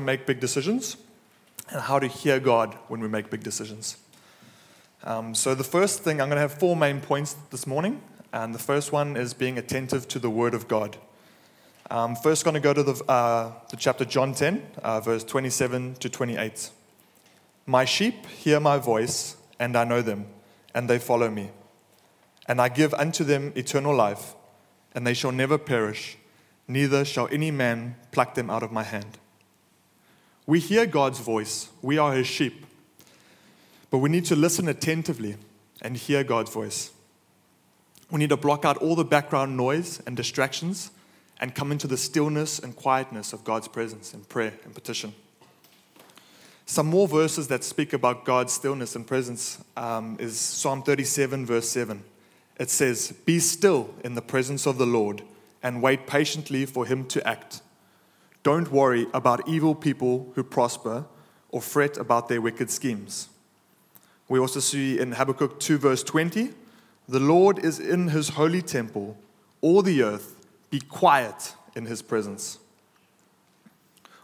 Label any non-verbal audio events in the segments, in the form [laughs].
make big decisions and how to hear God when we make big decisions. Um, so, the first thing, I'm going to have four main points this morning. And the first one is being attentive to the Word of God. Um, first, going to go to the, uh, the chapter John 10, uh, verse 27 to 28. My sheep hear my voice, and I know them, and they follow me. And I give unto them eternal life, and they shall never perish, neither shall any man pluck them out of my hand. We hear God's voice, we are his sheep, but we need to listen attentively and hear God's voice. We need to block out all the background noise and distractions and come into the stillness and quietness of God's presence in prayer and petition. Some more verses that speak about God's stillness and presence um, is Psalm 37, verse 7. It says, Be still in the presence of the Lord and wait patiently for him to act. Don't worry about evil people who prosper or fret about their wicked schemes. We also see in Habakkuk 2, verse 20, the Lord is in his holy temple. All the earth be quiet in his presence.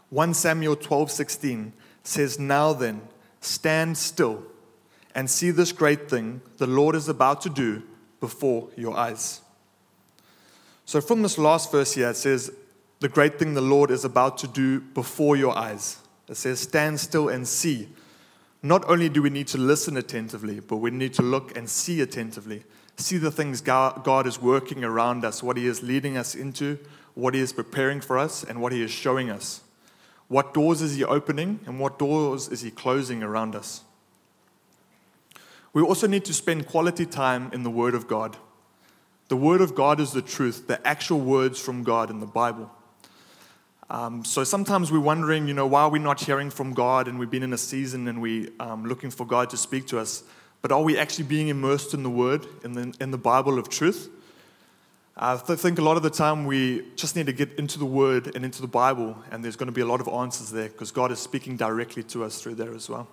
1 Samuel 12:16 says, "Now then, stand still and see this great thing the Lord is about to do before your eyes." So from this last verse here it says, "The great thing the Lord is about to do before your eyes." It says, "Stand still and see." Not only do we need to listen attentively, but we need to look and see attentively see the things God is working around us, what He is leading us into, what He is preparing for us, and what He is showing us. What doors is He opening, and what doors is He closing around us? We also need to spend quality time in the Word of God. The Word of God is the truth, the actual words from God in the Bible. Um, so sometimes we're wondering, you know, why are we not hearing from God and we've been in a season and we're um, looking for God to speak to us? but are we actually being immersed in the Word, in the, in the Bible of truth? I think a lot of the time we just need to get into the Word and into the Bible, and there's going to be a lot of answers there because God is speaking directly to us through there as well.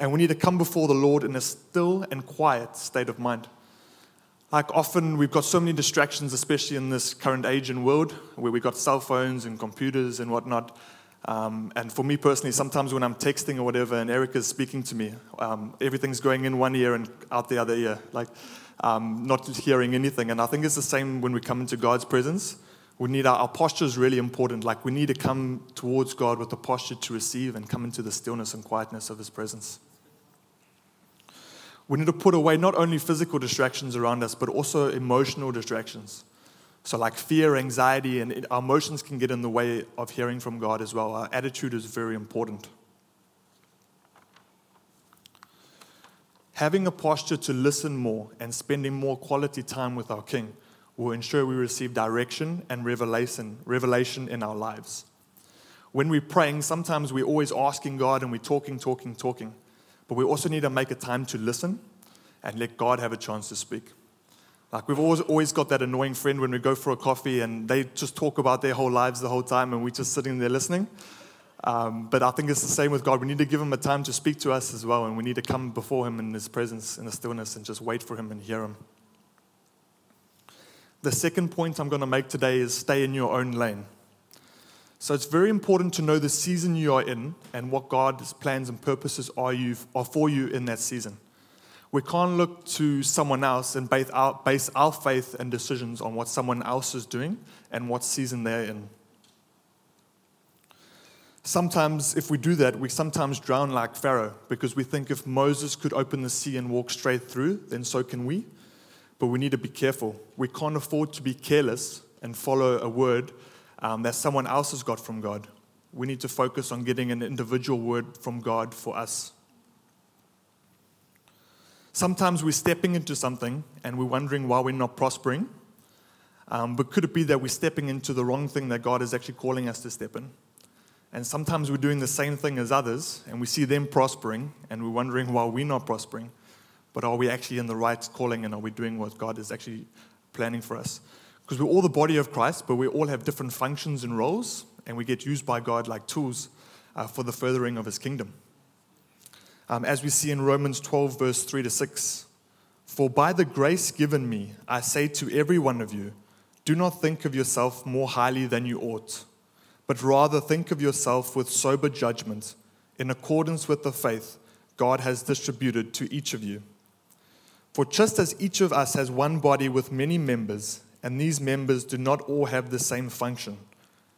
And we need to come before the Lord in a still and quiet state of mind. Like often, we've got so many distractions, especially in this current age and world, where we've got cell phones and computers and whatnot. Um, and for me personally, sometimes when I'm texting or whatever and Erica's speaking to me, um, everything's going in one ear and out the other ear, like um, not hearing anything. And I think it's the same when we come into God's presence. We need our, our posture is really important. Like we need to come towards God with the posture to receive and come into the stillness and quietness of His presence. We need to put away not only physical distractions around us, but also emotional distractions. So, like fear, anxiety, and our emotions can get in the way of hearing from God as well. Our attitude is very important. Having a posture to listen more and spending more quality time with our King will ensure we receive direction and revelation, revelation in our lives. When we're praying, sometimes we're always asking God and we're talking, talking, talking. But we also need to make a time to listen and let God have a chance to speak. Like we've always, always got that annoying friend when we go for a coffee and they just talk about their whole lives the whole time and we're just sitting there listening. Um, but I think it's the same with God. We need to give Him a time to speak to us as well, and we need to come before Him in His presence, in the stillness, and just wait for Him and hear Him. The second point I'm going to make today is stay in your own lane. So it's very important to know the season you are in and what God's plans and purposes are, you, are for you in that season. We can't look to someone else and base our, base our faith and decisions on what someone else is doing and what season they're in. Sometimes, if we do that, we sometimes drown like Pharaoh because we think if Moses could open the sea and walk straight through, then so can we. But we need to be careful. We can't afford to be careless and follow a word um, that someone else has got from God. We need to focus on getting an individual word from God for us. Sometimes we're stepping into something and we're wondering why we're not prospering. Um, but could it be that we're stepping into the wrong thing that God is actually calling us to step in? And sometimes we're doing the same thing as others and we see them prospering and we're wondering why we're not prospering. But are we actually in the right calling and are we doing what God is actually planning for us? Because we're all the body of Christ, but we all have different functions and roles and we get used by God like tools uh, for the furthering of his kingdom um, as we see in Romans 12, verse 3 to 6. For by the grace given me, I say to every one of you, do not think of yourself more highly than you ought, but rather think of yourself with sober judgment, in accordance with the faith God has distributed to each of you. For just as each of us has one body with many members, and these members do not all have the same function,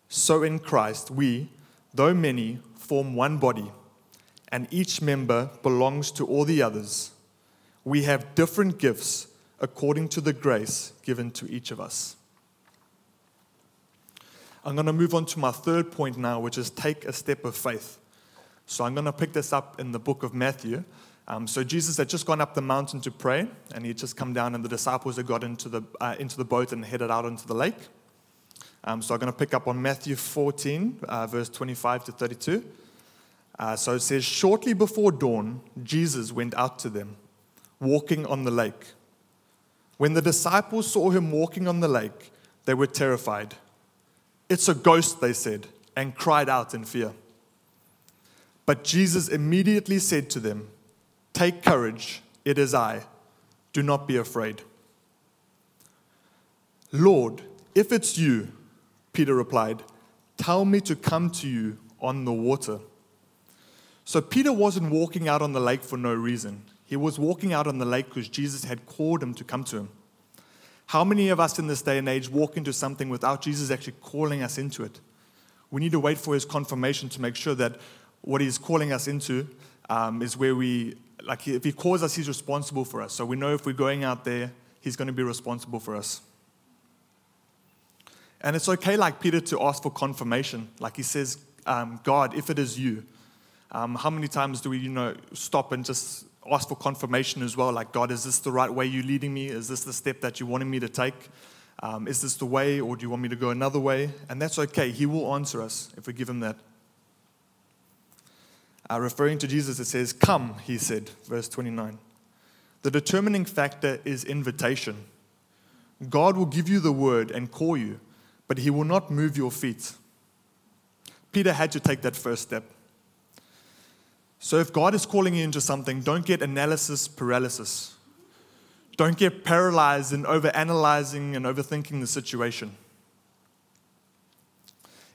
so in Christ we, though many, form one body, and each member belongs to all the others. We have different gifts according to the grace given to each of us. I'm going to move on to my third point now, which is take a step of faith. So I'm going to pick this up in the book of Matthew. Um, so Jesus had just gone up the mountain to pray, and he had just come down, and the disciples had got into the, uh, into the boat and headed out into the lake. Um, so I'm going to pick up on Matthew 14, uh, verse 25 to 32. Uh, so it says, Shortly before dawn, Jesus went out to them, walking on the lake. When the disciples saw him walking on the lake, they were terrified. It's a ghost, they said, and cried out in fear. But Jesus immediately said to them, Take courage, it is I. Do not be afraid. Lord, if it's you, Peter replied, tell me to come to you on the water. So Peter wasn't walking out on the lake for no reason. He was walking out on the lake because Jesus had called him to come to him. How many of us in this day and age walk into something without Jesus actually calling us into it? We need to wait for his confirmation to make sure that what he's calling us into um, is where we, like, if he calls us, he's responsible for us. So we know if we're going out there, he's going to be responsible for us. And it's okay, like Peter, to ask for confirmation. Like he says, um, God, if it is you. Um, how many times do we, you know, stop and just ask for confirmation as well. Like, God, is this the right way you're leading me? Is this the step that you wanted me to take? Um, is this the way, or do you want me to go another way? And that's okay. He will answer us if we give him that. Uh, referring to Jesus, it says, Come, he said, verse 29. The determining factor is invitation. God will give you the word and call you, but he will not move your feet. Peter had to take that first step. So if God is calling you into something, don't get analysis paralysis. Don't get paralyzed in overanalyzing and overthinking the situation.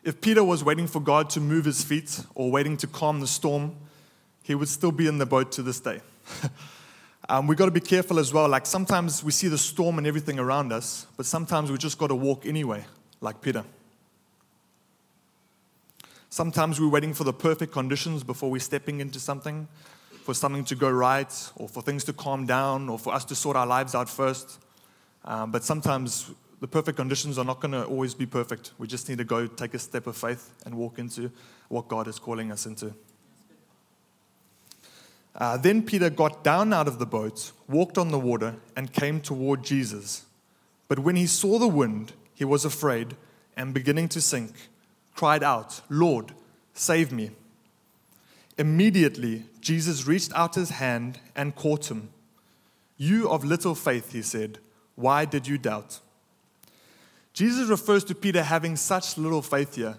If Peter was waiting for God to move his feet or waiting to calm the storm, he would still be in the boat to this day. [laughs] um, we've got to be careful as well. Like sometimes we see the storm and everything around us, but sometimes we just got to walk anyway, like Peter. Sometimes we're waiting for the perfect conditions before we're stepping into something, for something to go right, or for things to calm down, or for us to sort our lives out first. Um, but sometimes the perfect conditions are not going to always be perfect. We just need to go take a step of faith and walk into what God is calling us into. Uh, then Peter got down out of the boat, walked on the water, and came toward Jesus. But when he saw the wind, he was afraid and beginning to sink cried out, Lord, save me. Immediately, Jesus reached out his hand and caught him. You of little faith, he said, why did you doubt? Jesus refers to Peter having such little faith here,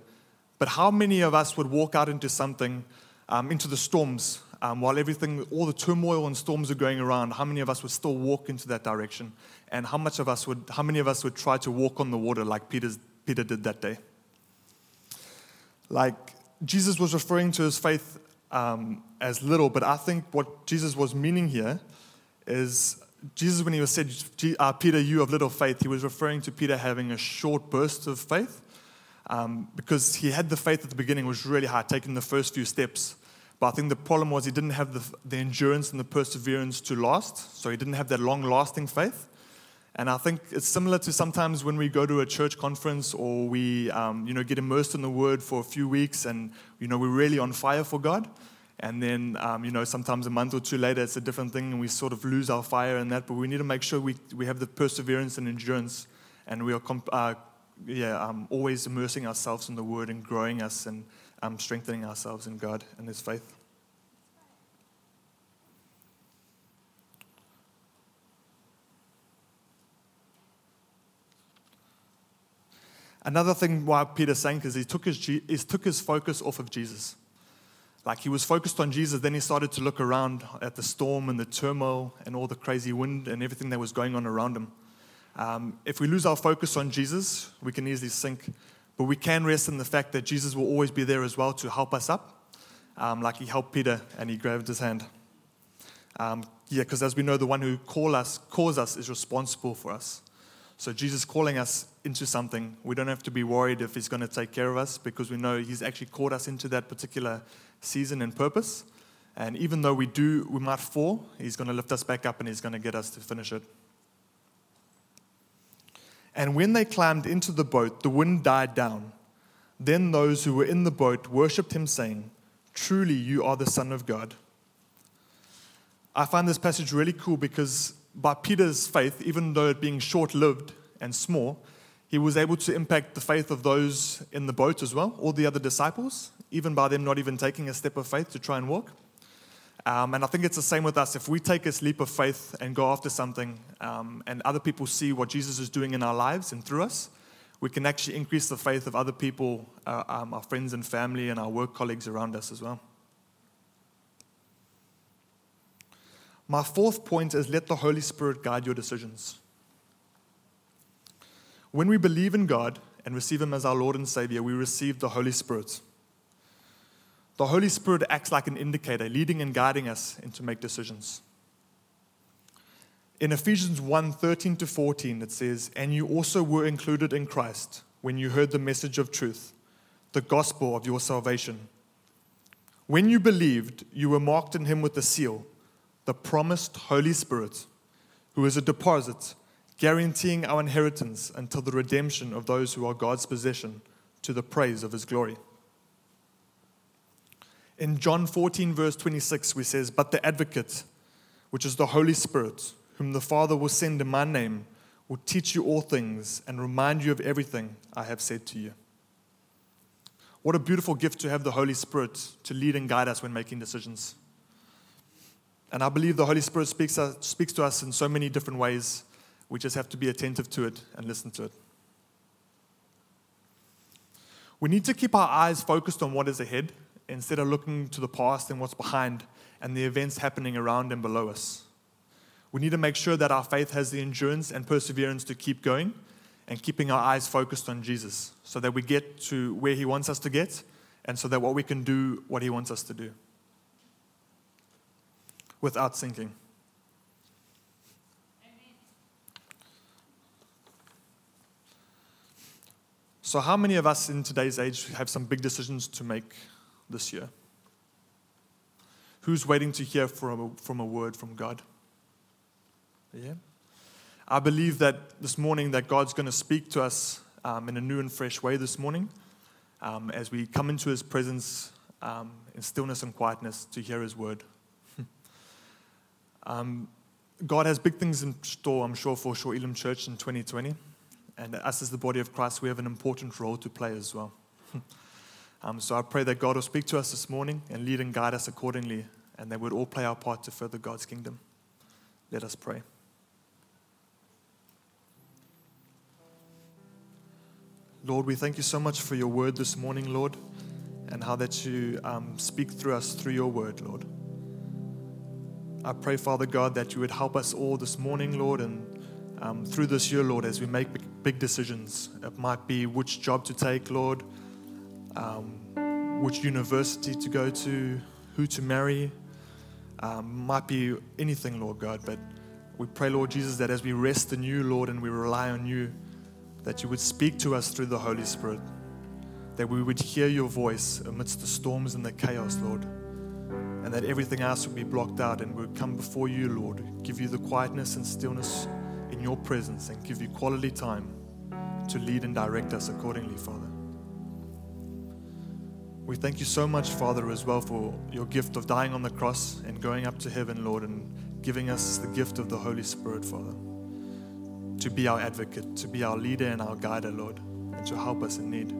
but how many of us would walk out into something, um, into the storms, um, while everything, all the turmoil and storms are going around? How many of us would still walk into that direction? And how much of us would, how many of us would try to walk on the water like Peter's, Peter did that day? Like Jesus was referring to his faith um, as little, but I think what Jesus was meaning here is Jesus, when he was said, uh, Peter, you of little faith, he was referring to Peter having a short burst of faith um, because he had the faith at the beginning, was really hard, taking the first few steps. But I think the problem was he didn't have the, the endurance and the perseverance to last, so he didn't have that long lasting faith. And I think it's similar to sometimes when we go to a church conference or we, um, you know, get immersed in the Word for a few weeks, and you know, we're really on fire for God. And then, um, you know, sometimes a month or two later, it's a different thing, and we sort of lose our fire in that. But we need to make sure we, we have the perseverance and endurance, and we are, comp- uh, yeah, um, always immersing ourselves in the Word and growing us and um, strengthening ourselves in God and His faith. Another thing why Peter sank is he took his, he took his focus off of Jesus. Like he was focused on Jesus, then he started to look around at the storm and the turmoil and all the crazy wind and everything that was going on around him. Um, if we lose our focus on Jesus, we can easily sink. But we can rest in the fact that Jesus will always be there as well to help us up, um, like he helped Peter and he grabbed his hand. Um, yeah, because as we know, the one who call us, calls us is responsible for us. So Jesus calling us into something, we don't have to be worried if he's going to take care of us because we know he's actually called us into that particular season and purpose. And even though we do, we might fall, he's going to lift us back up and he's going to get us to finish it. And when they climbed into the boat, the wind died down. Then those who were in the boat worshipped him, saying, Truly, you are the Son of God. I find this passage really cool because by Peter's faith, even though it being short lived and small, he was able to impact the faith of those in the boat as well, all the other disciples, even by them not even taking a step of faith to try and walk. Um, and I think it's the same with us. If we take a leap of faith and go after something, um, and other people see what Jesus is doing in our lives and through us, we can actually increase the faith of other people, uh, um, our friends and family, and our work colleagues around us as well. My fourth point is let the Holy Spirit guide your decisions. When we believe in God and receive Him as our Lord and Savior, we receive the Holy Spirit. The Holy Spirit acts like an indicator, leading and guiding us into make decisions. In Ephesians 1 13 to 14, it says, And you also were included in Christ when you heard the message of truth, the gospel of your salvation. When you believed, you were marked in Him with a seal the promised Holy Spirit, who is a deposit guaranteeing our inheritance until the redemption of those who are God's possession to the praise of his glory. In John 14, verse 26, we says, But the advocate, which is the Holy Spirit, whom the Father will send in my name, will teach you all things and remind you of everything I have said to you. What a beautiful gift to have the Holy Spirit to lead and guide us when making decisions. And I believe the Holy Spirit speaks, uh, speaks to us in so many different ways. We just have to be attentive to it and listen to it. We need to keep our eyes focused on what is ahead instead of looking to the past and what's behind and the events happening around and below us. We need to make sure that our faith has the endurance and perseverance to keep going and keeping our eyes focused on Jesus so that we get to where He wants us to get and so that what we can do what He wants us to do without sinking. So, how many of us in today's age have some big decisions to make this year? Who's waiting to hear from a, from a word from God? Yeah. I believe that this morning that God's going to speak to us um, in a new and fresh way this morning um, as we come into His presence um, in stillness and quietness to hear His word. Um, God has big things in store, I'm sure, for Shore Elam Church in 2020. And us as the body of Christ, we have an important role to play as well. [laughs] um, so I pray that God will speak to us this morning and lead and guide us accordingly, and that we'd all play our part to further God's kingdom. Let us pray. Lord, we thank you so much for your word this morning, Lord, and how that you um, speak through us through your word, Lord. I pray, Father God, that you would help us all this morning, Lord, and um, through this year, Lord, as we make big, big, decisions. It might be which job to take, Lord, um, which university to go to, who to marry. Um, might be anything, Lord God, but we pray, Lord Jesus, that as we rest in you, Lord, and we rely on you, that you would speak to us through the Holy Spirit, that we would hear your voice amidst the storms and the chaos, Lord and that everything else would be blocked out and would come before you, Lord, give you the quietness and stillness in your presence and give you quality time to lead and direct us accordingly, Father. We thank you so much, Father, as well for your gift of dying on the cross and going up to heaven, Lord, and giving us the gift of the Holy Spirit, Father, to be our advocate, to be our leader and our guider, Lord, and to help us in need.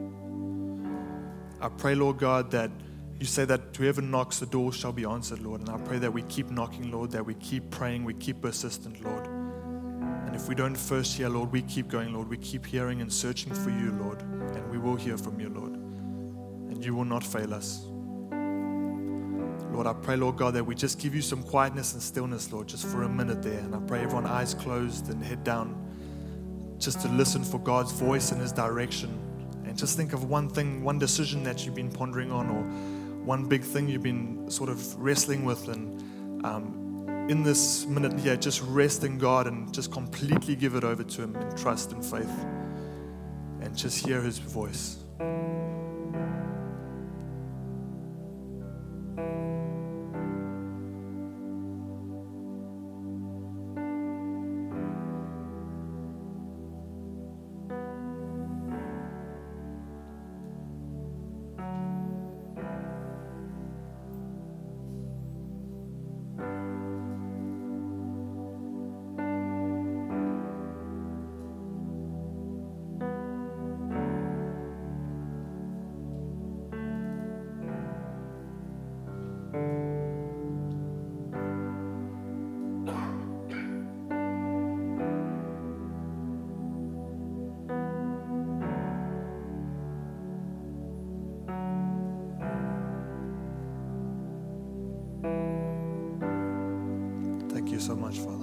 I pray, Lord God, that you say that whoever knocks, the door shall be answered, Lord. And I pray that we keep knocking, Lord, that we keep praying, we keep persistent, Lord. And if we don't first hear, Lord, we keep going, Lord. We keep hearing and searching for you, Lord. And we will hear from you, Lord. And you will not fail us. Lord, I pray, Lord God, that we just give you some quietness and stillness, Lord, just for a minute there. And I pray everyone eyes closed and head down, just to listen for God's voice and his direction And just think of one thing, one decision that you've been pondering on, or one big thing you've been sort of wrestling with. And um, in this minute here, just rest in God and just completely give it over to Him in trust and faith. And just hear His voice. So much, Father.